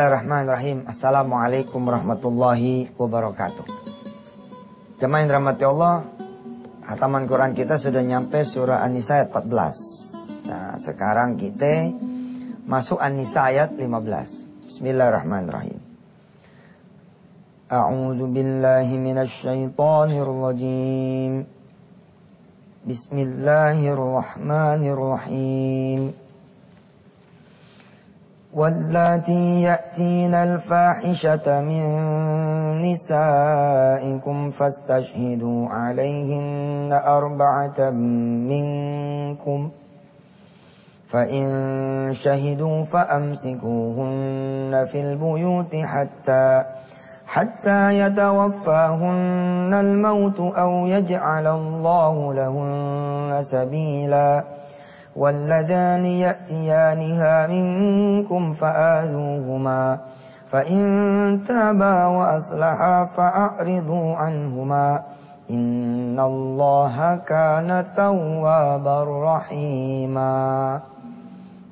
Bismillahirrahmanirrahim. Assalamualaikum warahmatullahi wabarakatuh. Jemaah yang dirahmati Allah, hataman Quran kita sudah nyampe surah An-Nisa ayat 14. Nah, sekarang kita masuk An-Nisa ayat 15. Bismillahirrahmanirrahim. A'udzu billahi minasy syaithanir rajim. Bismillahirrahmanirrahim. واللاتي يأتين الفاحشة من نسائكم فاستشهدوا عليهن أربعة منكم فإن شهدوا فأمسكوهن في البيوت حتى حتى يتوفاهن الموت أو يجعل الله لهن سبيلاً واللذان يأتيانها منكم فآذوهما فإن تابا وأصلحا فأعرضوا عنهما إن الله كان توابا رحيما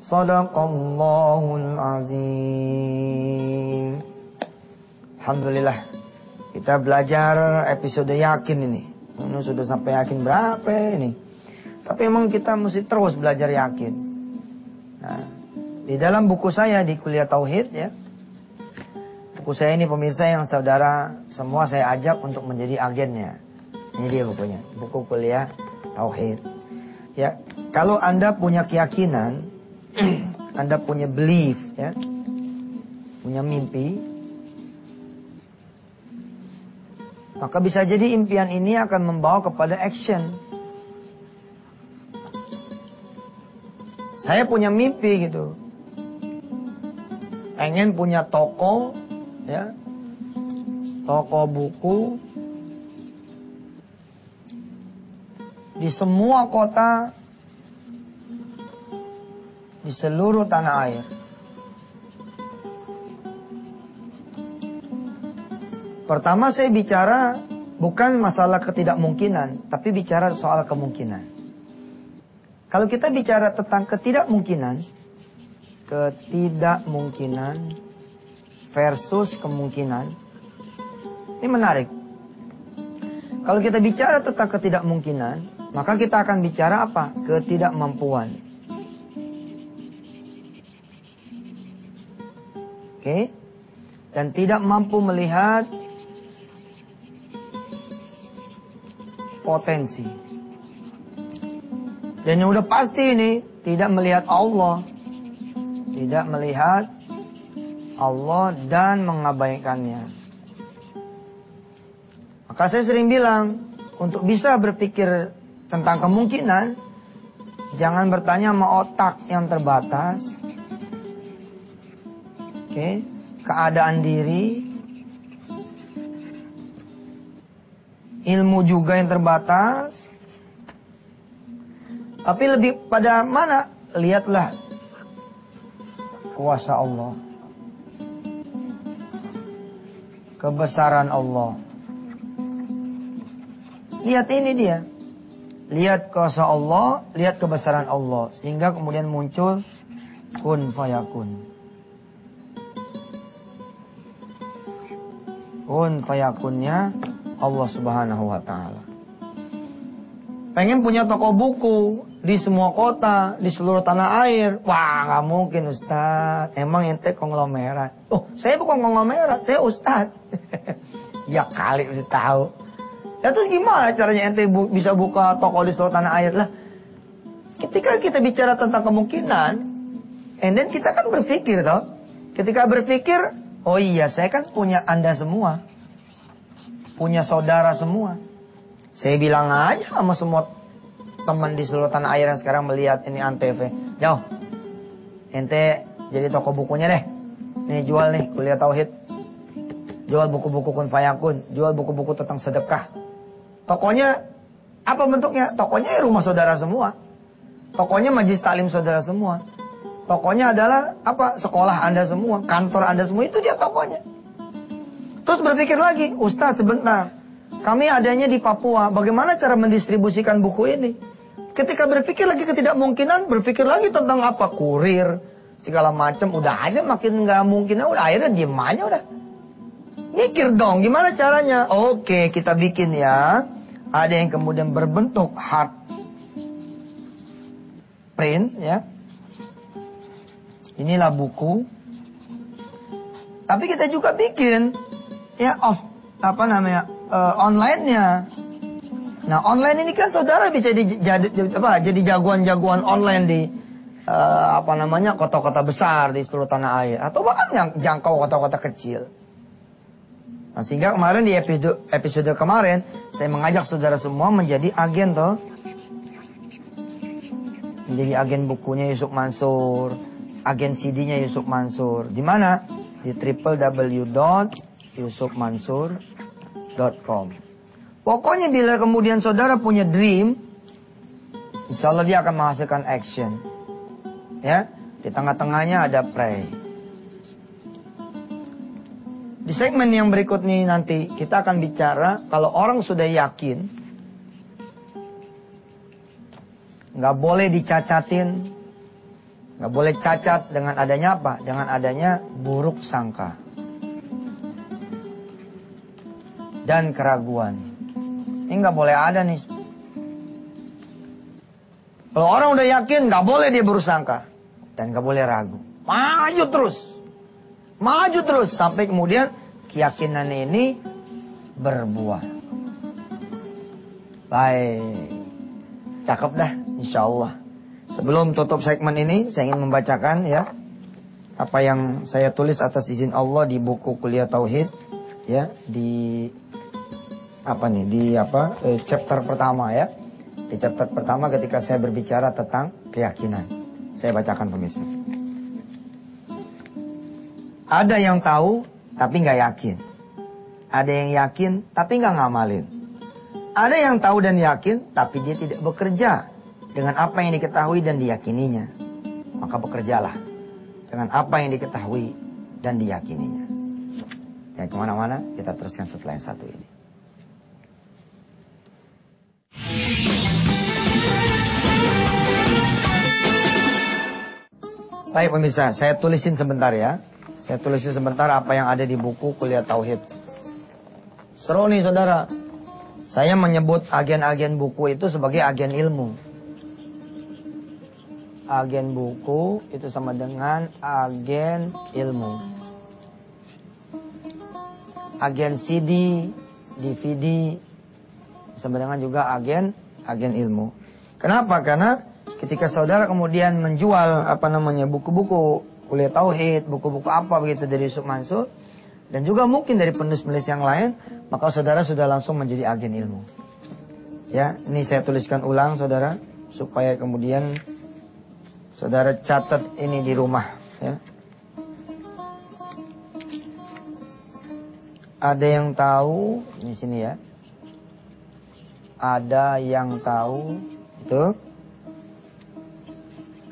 صدق الله العظيم Alhamdulillah kita belajar episode yakin ini. Ini sudah sampai yakin berapa ini? tapi emang kita mesti terus belajar yakin. Nah, di dalam buku saya di kuliah tauhid ya. Buku saya ini pemirsa yang saudara semua saya ajak untuk menjadi agennya. Ini dia bukunya, buku kuliah tauhid. Ya, kalau Anda punya keyakinan, Anda punya belief ya. Punya mimpi, maka bisa jadi impian ini akan membawa kepada action. Saya punya mimpi gitu. Pengen punya toko, ya, toko buku di semua kota di seluruh tanah air. Pertama saya bicara bukan masalah ketidakmungkinan, tapi bicara soal kemungkinan. Kalau kita bicara tentang ketidakmungkinan, ketidakmungkinan versus kemungkinan, ini menarik. Kalau kita bicara tentang ketidakmungkinan, maka kita akan bicara apa? Ketidakmampuan. Oke? Dan tidak mampu melihat potensi. Dan yang udah pasti ini tidak melihat Allah. Tidak melihat Allah dan mengabaikannya. Maka saya sering bilang, untuk bisa berpikir tentang kemungkinan, jangan bertanya sama otak yang terbatas. Oke, okay. keadaan diri, ilmu juga yang terbatas, tapi lebih pada mana? Lihatlah kuasa Allah. Kebesaran Allah. Lihat ini dia. Lihat kuasa Allah, lihat kebesaran Allah. Sehingga kemudian muncul kun fayakun. Kun fayakunnya Allah subhanahu wa ta'ala. Pengen punya toko buku di semua kota, di seluruh tanah air. Wah, nggak mungkin Ustaz. Emang ente konglomerat. Oh, saya bukan konglomerat, saya Ustaz. ya kali udah tahu. Ya terus gimana caranya ente bu bisa buka toko di seluruh tanah air lah? Ketika kita bicara tentang kemungkinan, and then kita kan berpikir toh. Ketika berpikir, oh iya saya kan punya anda semua. Punya saudara semua. Saya bilang aja sama semua teman di seluruh tanah air yang sekarang melihat ini antv. Jauh. Ente jadi toko bukunya deh. Nih jual nih kuliah tauhid. Jual buku-buku kun fayakun. Jual buku-buku tentang sedekah. Tokonya apa bentuknya? Tokonya ya rumah saudara semua. Tokonya majlis taklim saudara semua. Tokonya adalah apa? Sekolah anda semua kantor anda semua. Itu dia tokonya. Terus berpikir lagi Ustaz sebentar. Kami adanya di Papua. Bagaimana cara mendistribusikan buku ini Ketika berpikir lagi ketidakmungkinan, berpikir lagi tentang apa? Kurir, segala macam. Udah aja makin nggak mungkin. Udah akhirnya diem aja udah. Mikir dong gimana caranya? Oke kita bikin ya. Ada yang kemudian berbentuk hard print ya. Inilah buku. Tapi kita juga bikin ya off apa namanya uh, online-nya nah online ini kan saudara bisa di, jadi apa jadi jagoan-jagoan online di uh, apa namanya kota-kota besar di seluruh tanah air atau bahkan yang jangkau kota-kota kecil. Nah, sehingga kemarin di episode episode kemarin saya mengajak saudara semua menjadi agen toh. Menjadi agen bukunya Yusuf Mansur, agen CD-nya Yusuf Mansur. Di mana? Di www.yusufmansur.com. Pokoknya bila kemudian saudara punya dream, insya Allah dia akan menghasilkan action. Ya, di tengah-tengahnya ada pray. Di segmen yang berikut ini nanti kita akan bicara kalau orang sudah yakin nggak boleh dicacatin, nggak boleh cacat dengan adanya apa? Dengan adanya buruk sangka dan keraguan. Ini nggak boleh ada nih. Kalau orang udah yakin nggak boleh dia buruk sangka dan nggak boleh ragu. Maju terus. Maju terus sampai kemudian keyakinan ini berbuah. Baik. Cakep dah, insya Allah. Sebelum tutup segmen ini, saya ingin membacakan ya apa yang saya tulis atas izin Allah di buku kuliah tauhid ya di apa nih di apa eh, chapter pertama ya di chapter pertama ketika saya berbicara tentang keyakinan saya bacakan pemirsa ada yang tahu tapi nggak yakin. Ada yang yakin tapi nggak ngamalin. Ada yang tahu dan yakin tapi dia tidak bekerja dengan apa yang diketahui dan diyakininya. Maka bekerjalah dengan apa yang diketahui dan diyakininya. Jangan ke mana-mana, kita teruskan setelah yang satu ini. Baik pemirsa, saya tulisin sebentar ya. Saya tulisin sebentar apa yang ada di buku kuliah tauhid. Seru nih saudara. Saya menyebut agen-agen buku itu sebagai agen ilmu. Agen buku itu sama dengan agen ilmu. Agen CD, DVD sama dengan juga agen agen ilmu. Kenapa? Karena ketika saudara kemudian menjual apa namanya buku-buku kuliah tauhid, buku-buku apa begitu dari Yusuf Mansur dan juga mungkin dari penulis-penulis yang lain, maka saudara sudah langsung menjadi agen ilmu. Ya, ini saya tuliskan ulang saudara supaya kemudian saudara catat ini di rumah ya. Ada yang tahu di sini ya. Ada yang tahu itu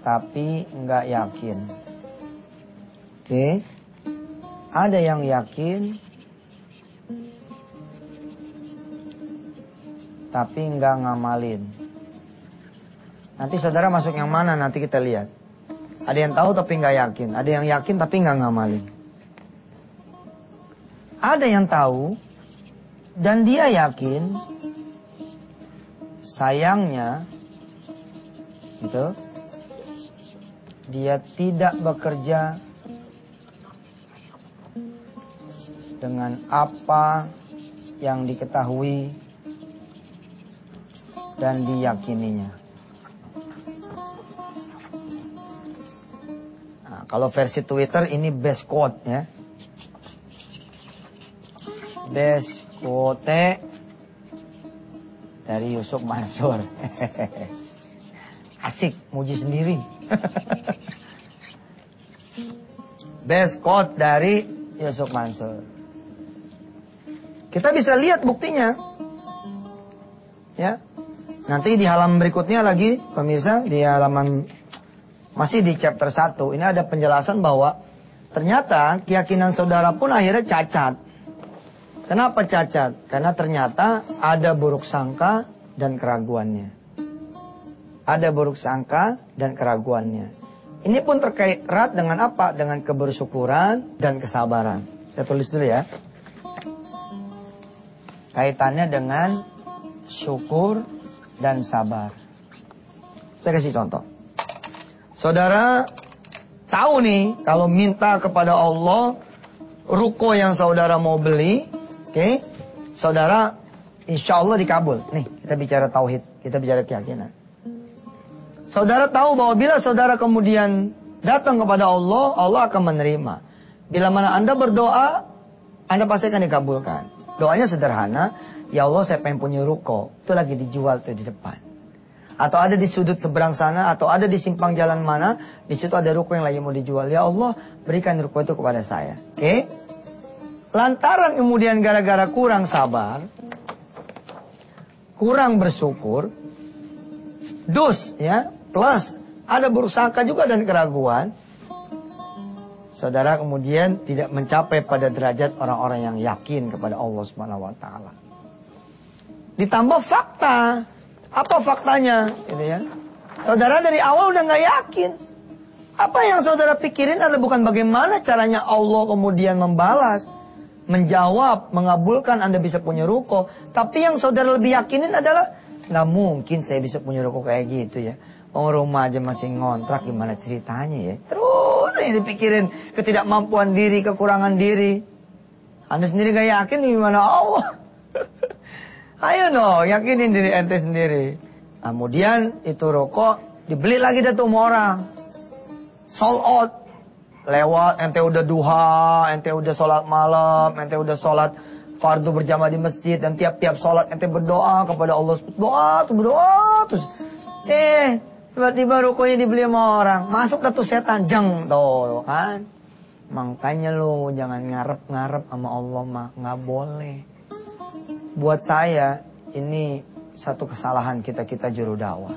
tapi nggak yakin. Oke. Ada yang yakin tapi nggak ngamalin. Nanti saudara masuk yang mana nanti kita lihat. Ada yang tahu tapi nggak yakin. Ada yang yakin tapi nggak ngamalin. Ada yang tahu dan dia yakin. Sayangnya, gitu. Dia tidak bekerja dengan apa yang diketahui dan diyakininya. Nah, kalau versi Twitter ini best quote ya. Best quote dari Yusuf Mansur. Asik, muji sendiri. best quote dari Yusuf Mansur. Kita bisa lihat buktinya. Ya. Nanti di halaman berikutnya lagi, pemirsa, di halaman masih di chapter 1, ini ada penjelasan bahwa ternyata keyakinan saudara pun akhirnya cacat. Kenapa cacat? Karena ternyata ada buruk sangka dan keraguannya. Ada buruk sangka dan keraguannya. Ini pun terkait erat dengan apa? Dengan kebersyukuran dan kesabaran. Saya tulis dulu ya. Kaitannya dengan syukur dan sabar. Saya kasih contoh. Saudara tahu nih kalau minta kepada Allah ruko yang saudara mau beli? Okay, saudara insya Allah dikabul. Nih kita bicara tauhid, kita bicara keyakinan. Saudara tahu bahwa bila saudara kemudian datang kepada Allah, Allah akan menerima. Bila mana Anda berdoa, Anda pasti akan dikabulkan. Doanya sederhana, ya Allah saya pengen punya ruko, itu lagi dijual tuh di depan. Atau ada di sudut seberang sana, atau ada di simpang jalan mana, di situ ada ruko yang lagi mau dijual. Ya Allah, berikan ruko itu kepada saya. Oke? Okay? Lantaran kemudian gara-gara kurang sabar, kurang bersyukur, dus ya, plus ada berusaha juga dan keraguan, saudara kemudian tidak mencapai pada derajat orang-orang yang yakin kepada Allah Subhanahu wa taala. Ditambah fakta apa faktanya? Gitu ya. Saudara dari awal udah nggak yakin. Apa yang saudara pikirin adalah bukan bagaimana caranya Allah kemudian membalas, menjawab, mengabulkan Anda bisa punya ruko. Tapi yang saudara lebih yakinin adalah nggak mungkin saya bisa punya ruko kayak gitu ya. Oh rumah aja masih ngontrak gimana ceritanya ya. Terus ini dipikirin ketidakmampuan diri, kekurangan diri. Anda sendiri gak yakin gimana Allah. Ayo no, yakinin diri ente sendiri. Kemudian itu rokok dibeli lagi dah tuh orang. Sold out. Lewat, ente udah duha, ente udah sholat malam, ente udah sholat fardu berjamaah di masjid. Dan tiap-tiap sholat ente berdoa kepada Allah. Doa tuh berdoa terus. Eh, tiba-tiba rokoknya dibeli sama orang. Masuk dah tuh setan, jeng tuh kan. Makanya lo jangan ngarep-ngarep sama Allah mah. Nggak boleh buat saya ini satu kesalahan kita kita juru dakwah.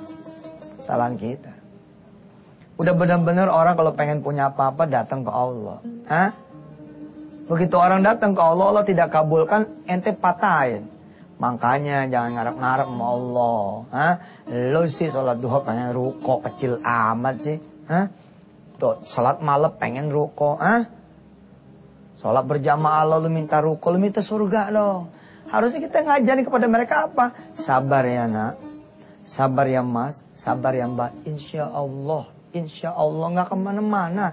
Kesalahan kita. Udah benar-benar orang kalau pengen punya apa-apa datang ke Allah. Hah? Begitu orang datang ke Allah, Allah tidak kabulkan, ente patahin. Makanya jangan ngarep-ngarep sama Allah. Hah? Lu sih sholat duha pengen ruko kecil amat sih. Hah? Tuh, sholat malam pengen ruko. Hah? Sholat berjamaah Allah lu minta ruko, lu minta surga dong. Harusnya kita ngajarin kepada mereka apa? Sabar ya nak. Sabar ya mas. Sabar ya mbak. Insya Allah. Insya Allah nggak ke mana-mana.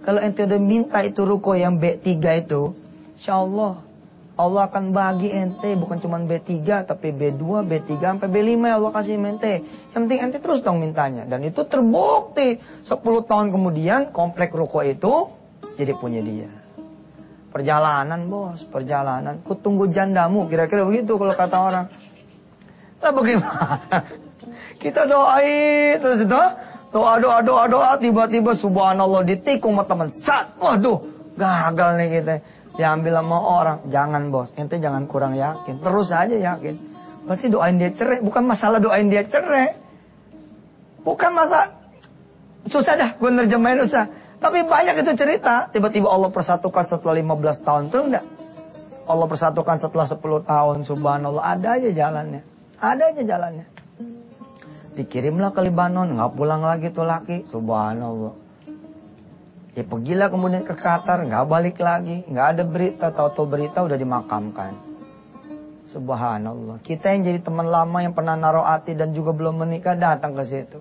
Kalau ente udah minta itu ruko yang B3 itu. Insya Allah. Allah akan bagi ente bukan cuma B3 tapi B2, B3 sampai B5 ya Allah kasih ente. Yang penting ente terus dong mintanya dan itu terbukti 10 tahun kemudian komplek ruko itu jadi punya dia. Perjalanan bos, perjalanan. Kutunggu jandamu, kira-kira begitu kalau kata orang. Lah bagaimana? Kita doain terus itu doa doa doa doa tiba-tiba subhanallah ditikung sama teman. Sat, waduh, gagal nih kita. Diambil sama orang. Jangan bos, ente jangan kurang yakin. Terus aja yakin. Berarti doain dia cerai, bukan masalah doain dia cerai. Bukan masa susah dah, gue nerjemahin susah. Tapi banyak itu cerita, tiba-tiba Allah persatukan setelah 15 tahun tuh enggak. Allah persatukan setelah 10 tahun, subhanallah, ada aja jalannya. Ada aja jalannya. Dikirimlah ke Libanon, nggak pulang lagi tuh laki, subhanallah. Ya pergilah kemudian ke Qatar, nggak balik lagi, nggak ada berita, tahu-tahu berita udah dimakamkan. Subhanallah. Kita yang jadi teman lama yang pernah naruh hati dan juga belum menikah datang ke situ.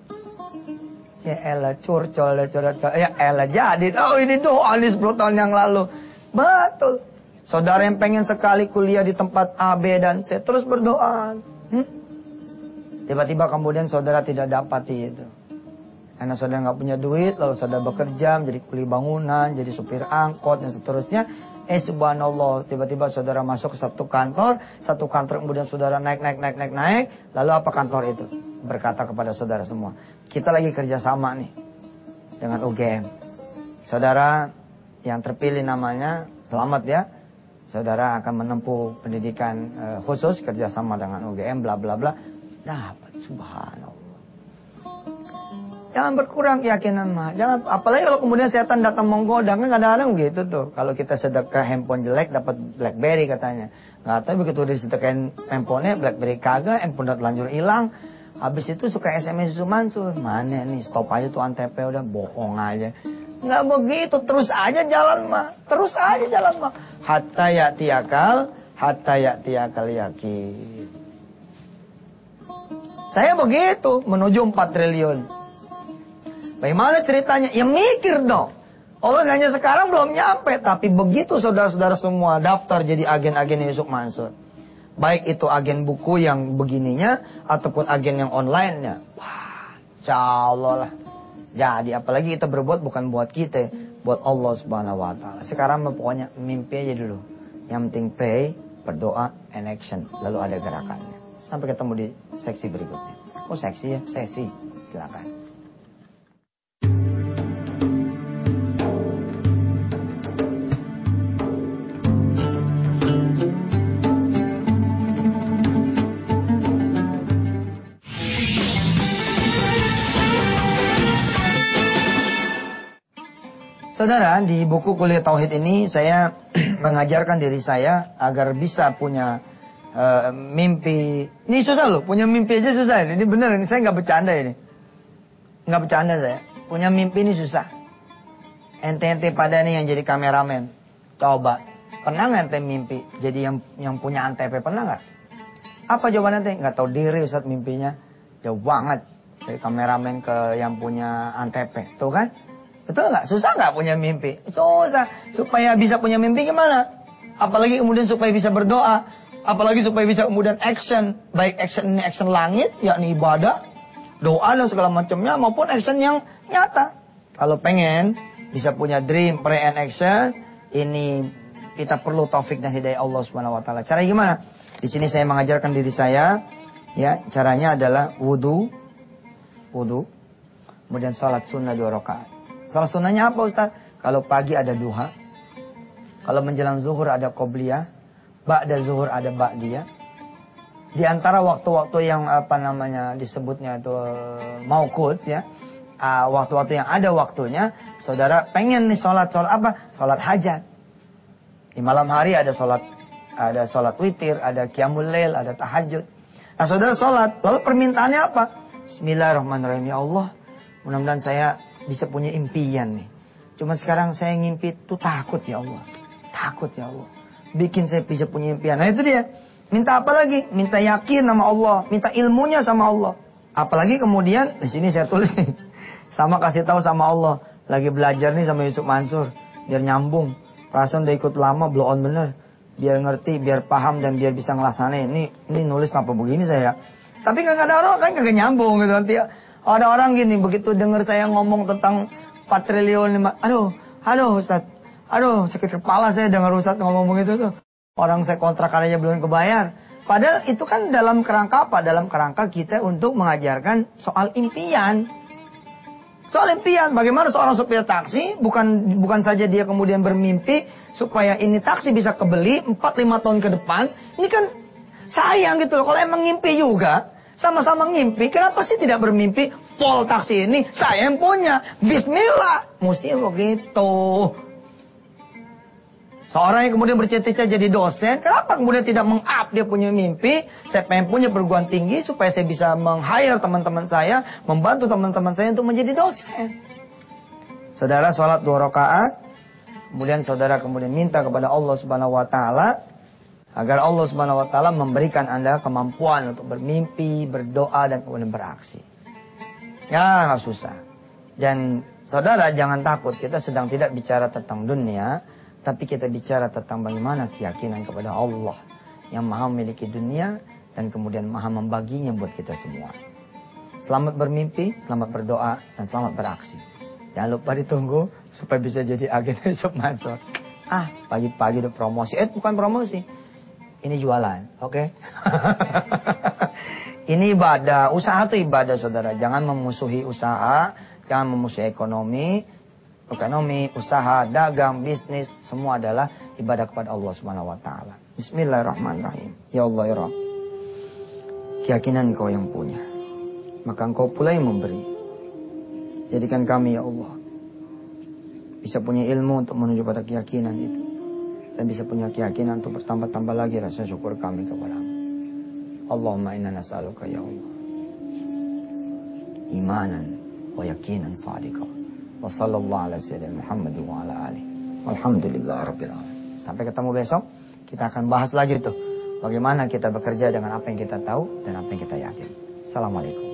Ya elah curcol, curcol. Ya elah jadi. Oh ini doa nih 10 tahun yang lalu. Betul. Saudara yang pengen sekali kuliah di tempat A, B, dan C. Terus berdoa. Hmm? Tiba-tiba kemudian saudara tidak dapati itu. Karena saudara nggak punya duit, lalu saudara bekerja menjadi kuli bangunan, jadi supir angkot dan seterusnya. Eh subhanallah, tiba-tiba saudara masuk ke satu kantor, satu kantor kemudian saudara naik, naik, naik, naik, naik. Lalu apa kantor itu? Berkata kepada saudara semua, kita lagi kerjasama nih dengan UGM. Saudara yang terpilih namanya, selamat ya. Saudara akan menempuh pendidikan uh, khusus kerjasama dengan UGM, bla bla bla. Dapat, subhanallah. Jangan berkurang keyakinan mah. Jangan apalagi kalau kemudian setan datang menggoda kan kadang-kadang gitu tuh. Kalau kita sedekah handphone jelek dapat BlackBerry katanya. Nggak tahu begitu disedekahin handphonenya BlackBerry kagak, handphone udah telanjur hilang. Habis itu suka SMS Yusuf Mansur. Mana nih, stop aja tuh antep udah bohong aja. Nggak begitu, terus aja jalan mah. Terus aja jalan mah. Hatta ya tiakal, hatta ya tiakal yakin. Saya begitu, menuju 4 triliun. Bagaimana ceritanya? Ya mikir dong. Allah hanya sekarang belum nyampe, tapi begitu saudara-saudara semua daftar jadi agen-agen Yusuf Mansur. Baik itu agen buku yang begininya ataupun agen yang online-nya. Wah, Allah lah. Jadi apalagi kita berbuat bukan buat kita, buat Allah Subhanahu wa taala. Sekarang pokoknya mimpi aja dulu. Yang penting pay, berdoa, and action. Lalu ada gerakannya. Sampai ketemu di seksi berikutnya. Oh seksi ya, sesi. Silakan. Saudara, di buku kuliah tauhid ini saya mengajarkan diri saya agar bisa punya uh, mimpi. Ini susah loh, punya mimpi aja susah. Ini bener, ini saya nggak bercanda ini. Nggak bercanda saya. Punya mimpi ini susah. Ente-ente pada nih yang jadi kameramen. Coba, pernah nggak ente mimpi jadi yang yang punya antep pernah nggak? Apa jawaban ente? Nggak tahu diri Ustaz mimpinya. Jauh banget dari kameramen ke yang punya antep. Tuh kan? Betul nggak? Susah nggak punya mimpi? Susah. Supaya bisa punya mimpi gimana? Apalagi kemudian supaya bisa berdoa. Apalagi supaya bisa kemudian action. Baik action ini action langit, yakni ibadah. Doa dan segala macamnya. Maupun action yang nyata. Kalau pengen bisa punya dream, pray and action. Ini kita perlu taufik dan hidayah Allah Subhanahu wa taala. Cara gimana? Di sini saya mengajarkan diri saya ya, caranya adalah wudu wudu kemudian sholat sunnah dua rakaat. Salah sunnahnya apa Ustaz? Kalau pagi ada duha. Kalau menjelang zuhur ada qobliyah. Ba'da zuhur ada ba'diyah. Di antara waktu-waktu yang apa namanya disebutnya itu eh, maukut ya. Ah, waktu-waktu yang ada waktunya, saudara pengen nih sholat, sholat apa? Sholat hajat. Di malam hari ada sholat, ada sholat witir, ada qiyamul lail, ada tahajud. Nah saudara sholat, lalu permintaannya apa? Bismillahirrahmanirrahim. Ya Allah, mudah-mudahan saya bisa punya impian nih. Cuma sekarang saya ngimpi tuh takut ya Allah. Takut ya Allah. Bikin saya bisa punya impian. Nah itu dia. Minta apa lagi? Minta yakin sama Allah. Minta ilmunya sama Allah. Apalagi kemudian, di sini saya tulis nih. Sama kasih tahu sama Allah. Lagi belajar nih sama Yusuf Mansur. Biar nyambung. Perasaan udah ikut lama, blow on bener. Biar ngerti, biar paham, dan biar bisa ngelaksanain. Ini, ini nulis apa begini saya. Tapi gak ada orang kan gak nyambung gitu nanti. Ada orang gini begitu dengar saya ngomong tentang 4 triliun 5. Aduh, aduh Ustaz. Aduh, sakit kepala saya dengar Ustaz ngomong begitu tuh. Orang saya kontrak aja belum kebayar. Padahal itu kan dalam kerangka apa? Dalam kerangka kita untuk mengajarkan soal impian. Soal impian, bagaimana seorang supir taksi bukan bukan saja dia kemudian bermimpi supaya ini taksi bisa kebeli 4 5 tahun ke depan. Ini kan sayang gitu loh. Kalau emang ngimpi juga, sama-sama ngimpi, kenapa sih tidak bermimpi? Pol taksi ini saya yang punya. Bismillah. Mesti begitu. Seorang yang kemudian bercita-cita jadi dosen, kenapa kemudian tidak meng-up dia punya mimpi? Saya pengen punya perguruan tinggi supaya saya bisa meng-hire teman-teman saya, membantu teman-teman saya untuk menjadi dosen. Saudara sholat dua rakaat, kemudian saudara kemudian minta kepada Allah Subhanahu Wa Taala Agar Allah Subhanahu wa taala memberikan Anda kemampuan untuk bermimpi, berdoa dan kemudian beraksi. Ya, nggak susah. Dan saudara jangan takut, kita sedang tidak bicara tentang dunia, tapi kita bicara tentang bagaimana keyakinan kepada Allah yang maha memiliki dunia dan kemudian maha membaginya buat kita semua. Selamat bermimpi, selamat berdoa, dan selamat beraksi. Jangan lupa ditunggu supaya bisa jadi agen besok masuk. Ah, pagi-pagi udah promosi. Eh, bukan promosi ini jualan, oke? Okay? ini ibadah, usaha itu ibadah saudara. Jangan memusuhi usaha, jangan memusuhi ekonomi. Ekonomi, usaha, dagang, bisnis, semua adalah ibadah kepada Allah Subhanahu wa taala. Bismillahirrahmanirrahim. Ya Allah ya Rabb. Keyakinan kau yang punya. Maka engkau pula yang memberi. Jadikan kami ya Allah. Bisa punya ilmu untuk menuju pada keyakinan itu dan bisa punya keyakinan untuk bertambah-tambah lagi rasa syukur kami kepada Allah. Allahumma inna nas'aluka ya Allah. imanan wa yakinan sadiqa. Wa sallallahu ala sayyidina Muhammad wa ala alihi. Alhamdulillah rabbil alamin. Sampai ketemu besok, kita akan bahas lagi tuh bagaimana kita bekerja dengan apa yang kita tahu dan apa yang kita yakin. Assalamualaikum.